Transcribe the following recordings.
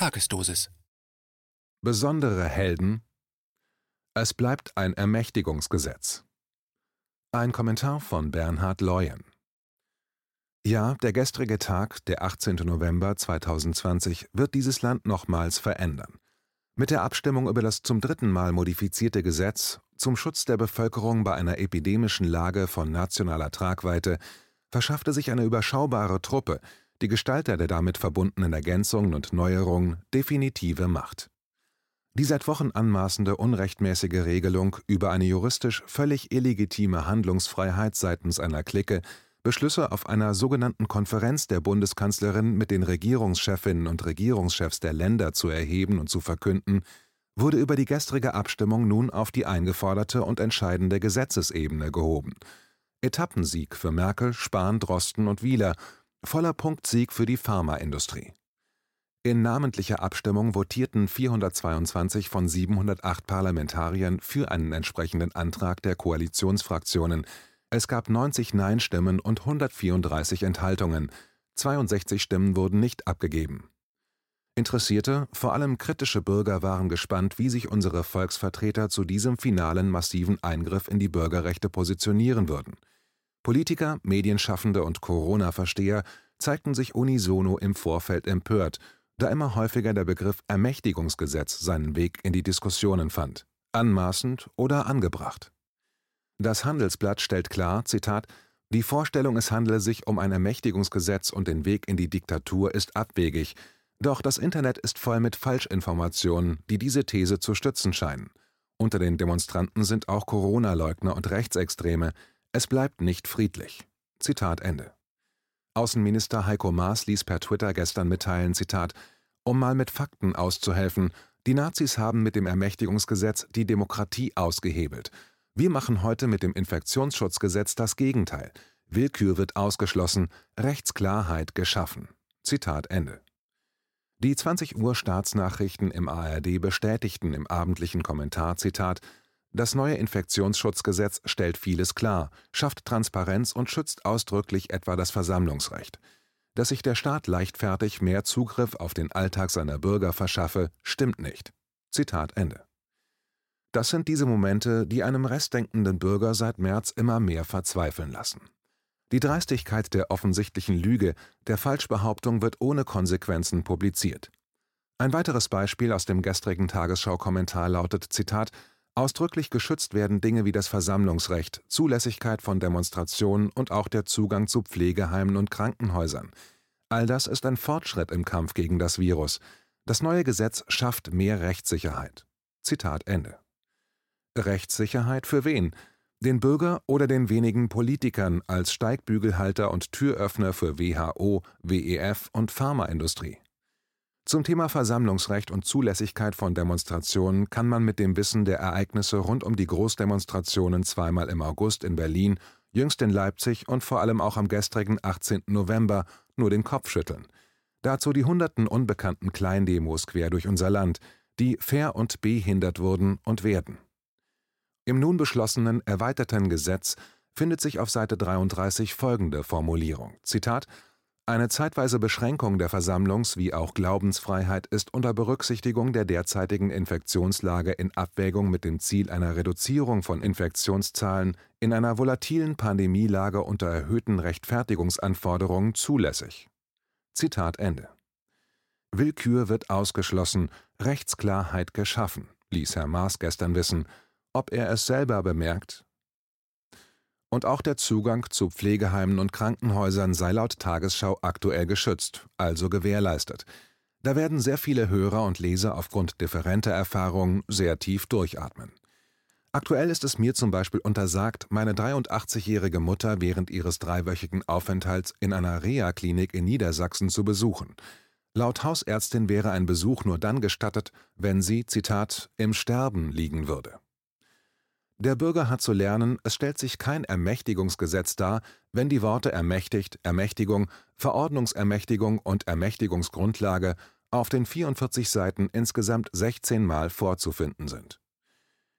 Tagesdosis. Besondere Helden. Es bleibt ein Ermächtigungsgesetz. Ein Kommentar von Bernhard Leuen. Ja, der gestrige Tag, der 18. November 2020, wird dieses Land nochmals verändern. Mit der Abstimmung über das zum dritten Mal modifizierte Gesetz zum Schutz der Bevölkerung bei einer epidemischen Lage von nationaler Tragweite verschaffte sich eine überschaubare Truppe, die Gestalter der damit verbundenen Ergänzungen und Neuerungen, definitive Macht. Die seit Wochen anmaßende unrechtmäßige Regelung über eine juristisch völlig illegitime Handlungsfreiheit seitens einer Clique, Beschlüsse auf einer sogenannten Konferenz der Bundeskanzlerin mit den Regierungschefinnen und Regierungschefs der Länder zu erheben und zu verkünden, wurde über die gestrige Abstimmung nun auf die eingeforderte und entscheidende Gesetzesebene gehoben. Etappensieg für Merkel, Spahn, Drosten und Wieler, voller Punktsieg für die Pharmaindustrie. In namentlicher Abstimmung votierten 422 von 708 Parlamentariern für einen entsprechenden Antrag der Koalitionsfraktionen. Es gab 90 Nein-Stimmen und 134 Enthaltungen. 62 Stimmen wurden nicht abgegeben. Interessierte, vor allem kritische Bürger waren gespannt, wie sich unsere Volksvertreter zu diesem finalen massiven Eingriff in die Bürgerrechte positionieren würden. Politiker, Medienschaffende und Corona-Versteher zeigten sich unisono im Vorfeld empört, da immer häufiger der Begriff Ermächtigungsgesetz seinen Weg in die Diskussionen fand. Anmaßend oder angebracht. Das Handelsblatt stellt klar, Zitat, die Vorstellung, es handele sich um ein Ermächtigungsgesetz und den Weg in die Diktatur ist abwegig, doch das Internet ist voll mit Falschinformationen, die diese These zu stützen scheinen. Unter den Demonstranten sind auch Corona-Leugner und Rechtsextreme, es bleibt nicht friedlich. Zitat Ende. Außenminister Heiko Maas ließ per Twitter gestern mitteilen, Zitat, um mal mit Fakten auszuhelfen, die Nazis haben mit dem Ermächtigungsgesetz die Demokratie ausgehebelt. Wir machen heute mit dem Infektionsschutzgesetz das Gegenteil. Willkür wird ausgeschlossen, Rechtsklarheit geschaffen. Zitat Ende. Die 20 Uhr Staatsnachrichten im ARD bestätigten im abendlichen Kommentar, Zitat, das neue Infektionsschutzgesetz stellt vieles klar, schafft Transparenz und schützt ausdrücklich etwa das Versammlungsrecht. Dass sich der Staat leichtfertig mehr Zugriff auf den Alltag seiner Bürger verschaffe, stimmt nicht. Zitat Ende. Das sind diese Momente, die einem restdenkenden Bürger seit März immer mehr verzweifeln lassen. Die Dreistigkeit der offensichtlichen Lüge, der Falschbehauptung wird ohne Konsequenzen publiziert. Ein weiteres Beispiel aus dem gestrigen Tagesschau-Kommentar lautet: Zitat Ausdrücklich geschützt werden Dinge wie das Versammlungsrecht, Zulässigkeit von Demonstrationen und auch der Zugang zu Pflegeheimen und Krankenhäusern. All das ist ein Fortschritt im Kampf gegen das Virus. Das neue Gesetz schafft mehr Rechtssicherheit. Zitat Ende. Rechtssicherheit für wen? Den Bürger oder den wenigen Politikern als Steigbügelhalter und Türöffner für WHO, WEF und Pharmaindustrie? Zum Thema Versammlungsrecht und Zulässigkeit von Demonstrationen kann man mit dem Wissen der Ereignisse rund um die Großdemonstrationen zweimal im August in Berlin, jüngst in Leipzig und vor allem auch am gestrigen 18. November nur den Kopf schütteln. Dazu die hunderten unbekannten Kleindemos quer durch unser Land, die fair und behindert wurden und werden. Im nun beschlossenen erweiterten Gesetz findet sich auf Seite 33 folgende Formulierung: Zitat eine zeitweise Beschränkung der Versammlungs- wie auch Glaubensfreiheit ist unter Berücksichtigung der derzeitigen Infektionslage in Abwägung mit dem Ziel einer Reduzierung von Infektionszahlen in einer volatilen Pandemielage unter erhöhten Rechtfertigungsanforderungen zulässig. Willkür wird ausgeschlossen, Rechtsklarheit geschaffen, ließ Herr Maas gestern wissen. Ob er es selber bemerkt, und auch der Zugang zu Pflegeheimen und Krankenhäusern sei laut Tagesschau aktuell geschützt, also gewährleistet. Da werden sehr viele Hörer und Leser aufgrund differenter Erfahrungen sehr tief durchatmen. Aktuell ist es mir zum Beispiel untersagt, meine 83-jährige Mutter während ihres dreiwöchigen Aufenthalts in einer Reha-Klinik in Niedersachsen zu besuchen. Laut Hausärztin wäre ein Besuch nur dann gestattet, wenn sie, Zitat, im Sterben liegen würde. Der Bürger hat zu lernen, es stellt sich kein Ermächtigungsgesetz dar, wenn die Worte ermächtigt, Ermächtigung, Verordnungsermächtigung und Ermächtigungsgrundlage auf den 44 Seiten insgesamt 16 Mal vorzufinden sind.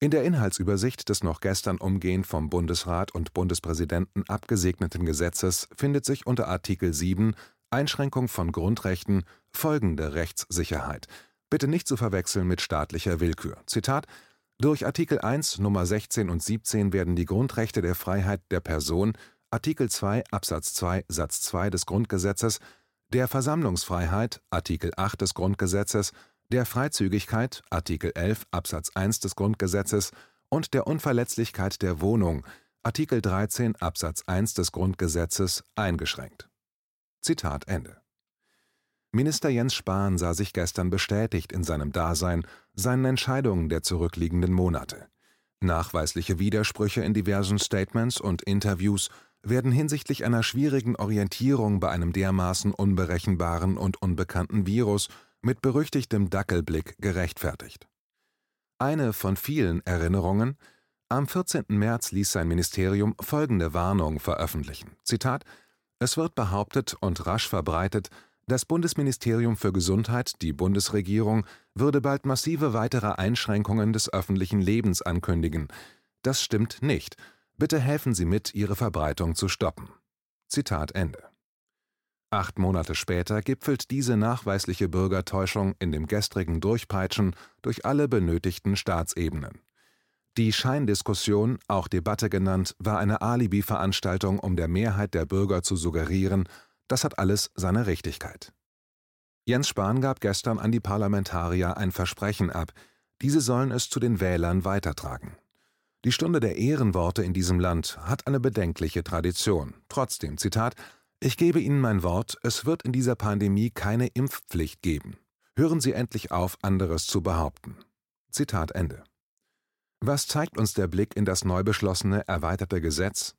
In der Inhaltsübersicht des noch gestern umgehend vom Bundesrat und Bundespräsidenten abgesegneten Gesetzes findet sich unter Artikel 7 Einschränkung von Grundrechten, folgende Rechtssicherheit. Bitte nicht zu verwechseln mit staatlicher Willkür. Zitat durch Artikel 1 Nummer 16 und 17 werden die Grundrechte der Freiheit der Person, Artikel 2 Absatz 2 Satz 2 des Grundgesetzes, der Versammlungsfreiheit, Artikel 8 des Grundgesetzes, der Freizügigkeit, Artikel 11 Absatz 1 des Grundgesetzes und der Unverletzlichkeit der Wohnung, Artikel 13 Absatz 1 des Grundgesetzes eingeschränkt. Minister Jens Spahn sah sich gestern bestätigt in seinem Dasein, seinen Entscheidungen der zurückliegenden Monate. Nachweisliche Widersprüche in diversen Statements und Interviews werden hinsichtlich einer schwierigen Orientierung bei einem dermaßen unberechenbaren und unbekannten Virus mit berüchtigtem Dackelblick gerechtfertigt. Eine von vielen Erinnerungen Am 14. März ließ sein Ministerium folgende Warnung veröffentlichen: Zitat: Es wird behauptet und rasch verbreitet, das Bundesministerium für Gesundheit, die Bundesregierung, würde bald massive weitere Einschränkungen des öffentlichen Lebens ankündigen. Das stimmt nicht. Bitte helfen Sie mit, ihre Verbreitung zu stoppen. Zitat Ende. Acht Monate später gipfelt diese nachweisliche Bürgertäuschung in dem gestrigen Durchpeitschen durch alle benötigten Staatsebenen. Die Scheindiskussion, auch Debatte genannt, war eine Alibi-Veranstaltung, um der Mehrheit der Bürger zu suggerieren, das hat alles seine Richtigkeit. Jens Spahn gab gestern an die Parlamentarier ein Versprechen ab, diese sollen es zu den Wählern weitertragen. Die Stunde der Ehrenworte in diesem Land hat eine bedenkliche Tradition. Trotzdem, Zitat, ich gebe Ihnen mein Wort, es wird in dieser Pandemie keine Impfpflicht geben. Hören Sie endlich auf, anderes zu behaupten. Zitat Ende. Was zeigt uns der Blick in das neu beschlossene erweiterte Gesetz?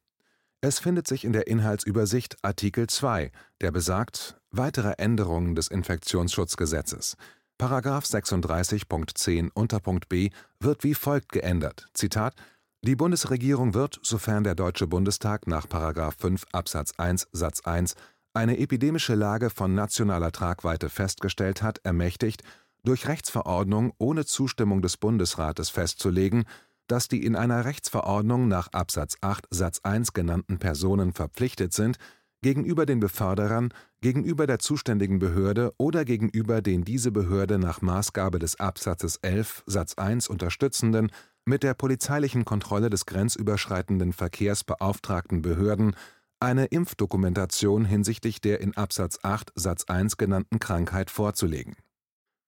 Es findet sich in der Inhaltsübersicht Artikel 2, der besagt Weitere Änderungen des Infektionsschutzgesetzes. Paragraph 36.10 Unterpunkt b wird wie folgt geändert: Zitat Die Bundesregierung wird, sofern der Deutsche Bundestag nach Paragraph 5 Absatz 1 Satz 1 eine epidemische Lage von nationaler Tragweite festgestellt hat, ermächtigt, durch Rechtsverordnung ohne Zustimmung des Bundesrates festzulegen dass die in einer Rechtsverordnung nach Absatz 8 Satz 1 genannten Personen verpflichtet sind, gegenüber den Beförderern, gegenüber der zuständigen Behörde oder gegenüber den diese Behörde nach Maßgabe des Absatzes 11 Satz 1 unterstützenden, mit der polizeilichen Kontrolle des grenzüberschreitenden Verkehrs beauftragten Behörden eine Impfdokumentation hinsichtlich der in Absatz 8 Satz 1 genannten Krankheit vorzulegen.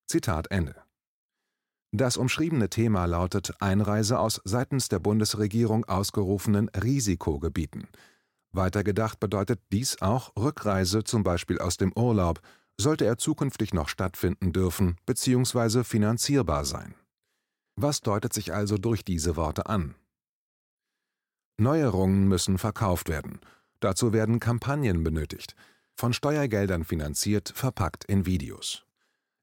Zitat Ende das umschriebene Thema lautet Einreise aus seitens der Bundesregierung ausgerufenen Risikogebieten. Weitergedacht bedeutet dies auch Rückreise zum Beispiel aus dem Urlaub, sollte er zukünftig noch stattfinden dürfen bzw. finanzierbar sein. Was deutet sich also durch diese Worte an? Neuerungen müssen verkauft werden. Dazu werden Kampagnen benötigt, von Steuergeldern finanziert, verpackt in Videos.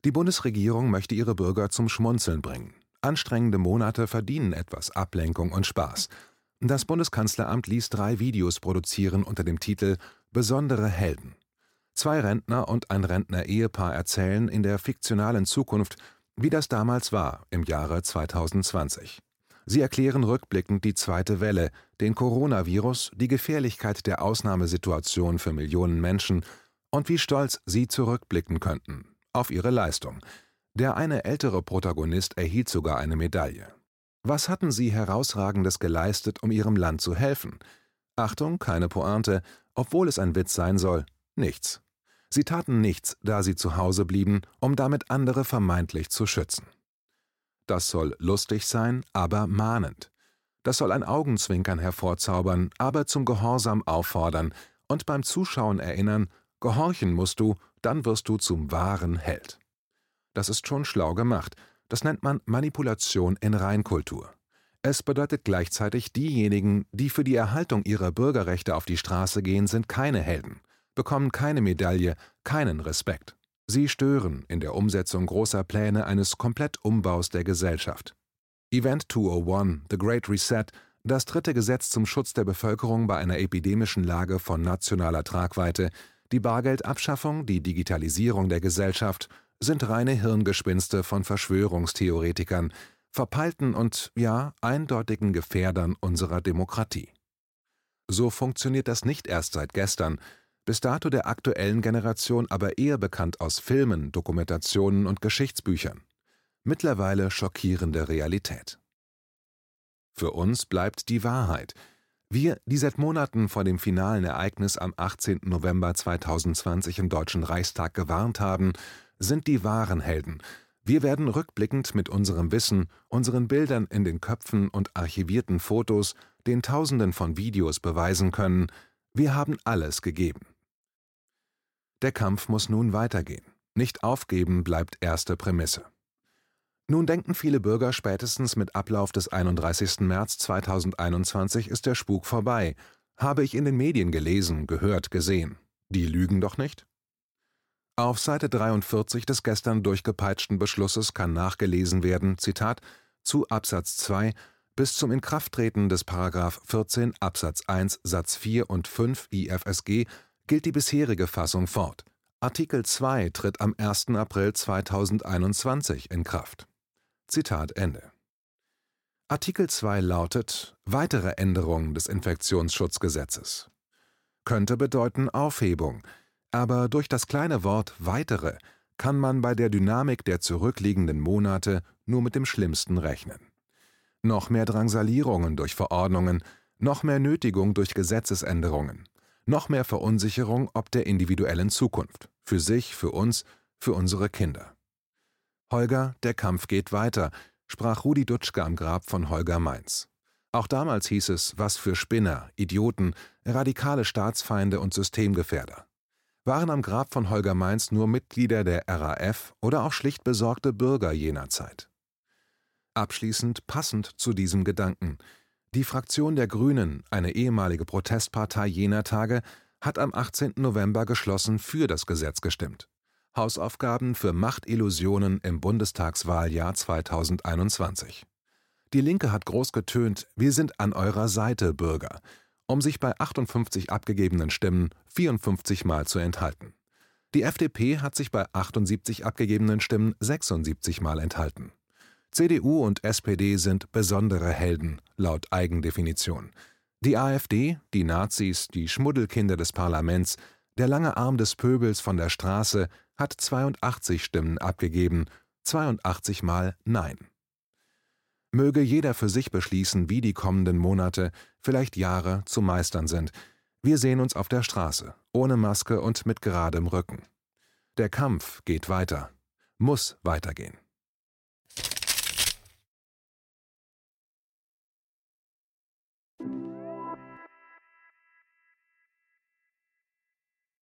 Die Bundesregierung möchte ihre Bürger zum Schmunzeln bringen. Anstrengende Monate verdienen etwas Ablenkung und Spaß. Das Bundeskanzleramt ließ drei Videos produzieren unter dem Titel Besondere Helden. Zwei Rentner und ein Rentner-Ehepaar erzählen in der fiktionalen Zukunft, wie das damals war, im Jahre 2020. Sie erklären rückblickend die zweite Welle, den Coronavirus, die Gefährlichkeit der Ausnahmesituation für Millionen Menschen und wie stolz sie zurückblicken könnten auf ihre Leistung. Der eine ältere Protagonist erhielt sogar eine Medaille. Was hatten sie Herausragendes geleistet, um ihrem Land zu helfen? Achtung, keine Pointe, obwohl es ein Witz sein soll, nichts. Sie taten nichts, da sie zu Hause blieben, um damit andere vermeintlich zu schützen. Das soll lustig sein, aber mahnend. Das soll ein Augenzwinkern hervorzaubern, aber zum Gehorsam auffordern und beim Zuschauen erinnern, gehorchen musst du, dann wirst du zum wahren Held. Das ist schon schlau gemacht. Das nennt man Manipulation in Reinkultur. Es bedeutet gleichzeitig, diejenigen, die für die Erhaltung ihrer Bürgerrechte auf die Straße gehen, sind keine Helden, bekommen keine Medaille, keinen Respekt. Sie stören in der Umsetzung großer Pläne eines Komplettumbaus der Gesellschaft. Event 201, The Great Reset, das dritte Gesetz zum Schutz der Bevölkerung bei einer epidemischen Lage von nationaler Tragweite, die Bargeldabschaffung, die Digitalisierung der Gesellschaft sind reine Hirngespinste von Verschwörungstheoretikern, verpeilten und, ja, eindeutigen Gefährdern unserer Demokratie. So funktioniert das nicht erst seit gestern. bis dato der aktuellen Generation aber eher bekannt aus Filmen, Dokumentationen und Geschichtsbüchern. Mittlerweile schockierende Realität. Für uns bleibt die Wahrheit. Wir, die seit Monaten vor dem finalen Ereignis am 18. November 2020 im Deutschen Reichstag gewarnt haben, sind die wahren Helden. Wir werden rückblickend mit unserem Wissen, unseren Bildern in den Köpfen und archivierten Fotos, den Tausenden von Videos beweisen können, wir haben alles gegeben. Der Kampf muss nun weitergehen. Nicht aufgeben bleibt erste Prämisse. Nun denken viele Bürger spätestens mit Ablauf des 31. März 2021 ist der Spuk vorbei. Habe ich in den Medien gelesen, gehört, gesehen. Die lügen doch nicht? Auf Seite 43 des gestern durchgepeitschten Beschlusses kann nachgelesen werden, Zitat, zu Absatz 2 bis zum Inkrafttreten des § 14 Absatz 1 Satz 4 und 5 IFSG gilt die bisherige Fassung fort. Artikel 2 tritt am 1. April 2021 in Kraft. Zitat Ende. Artikel 2 lautet Weitere Änderung des Infektionsschutzgesetzes. Könnte bedeuten Aufhebung, aber durch das kleine Wort weitere kann man bei der Dynamik der zurückliegenden Monate nur mit dem Schlimmsten rechnen. Noch mehr Drangsalierungen durch Verordnungen, noch mehr Nötigung durch Gesetzesänderungen, noch mehr Verunsicherung ob der individuellen Zukunft, für sich, für uns, für unsere Kinder. Holger, der Kampf geht weiter, sprach Rudi Dutschke am Grab von Holger Mainz. Auch damals hieß es, was für Spinner, Idioten, radikale Staatsfeinde und Systemgefährder. Waren am Grab von Holger Mainz nur Mitglieder der RAF oder auch schlicht besorgte Bürger jener Zeit? Abschließend passend zu diesem Gedanken. Die Fraktion der Grünen, eine ehemalige Protestpartei jener Tage, hat am 18. November geschlossen für das Gesetz gestimmt. Hausaufgaben für Machtillusionen im Bundestagswahljahr 2021. Die Linke hat groß getönt, wir sind an eurer Seite, Bürger, um sich bei 58 abgegebenen Stimmen 54 Mal zu enthalten. Die FDP hat sich bei 78 abgegebenen Stimmen 76 Mal enthalten. CDU und SPD sind besondere Helden, laut Eigendefinition. Die AfD, die Nazis, die Schmuddelkinder des Parlaments, der lange Arm des Pöbels von der Straße hat 82 Stimmen abgegeben, 82 Mal Nein. Möge jeder für sich beschließen, wie die kommenden Monate, vielleicht Jahre zu meistern sind. Wir sehen uns auf der Straße, ohne Maske und mit geradem Rücken. Der Kampf geht weiter, muss weitergehen.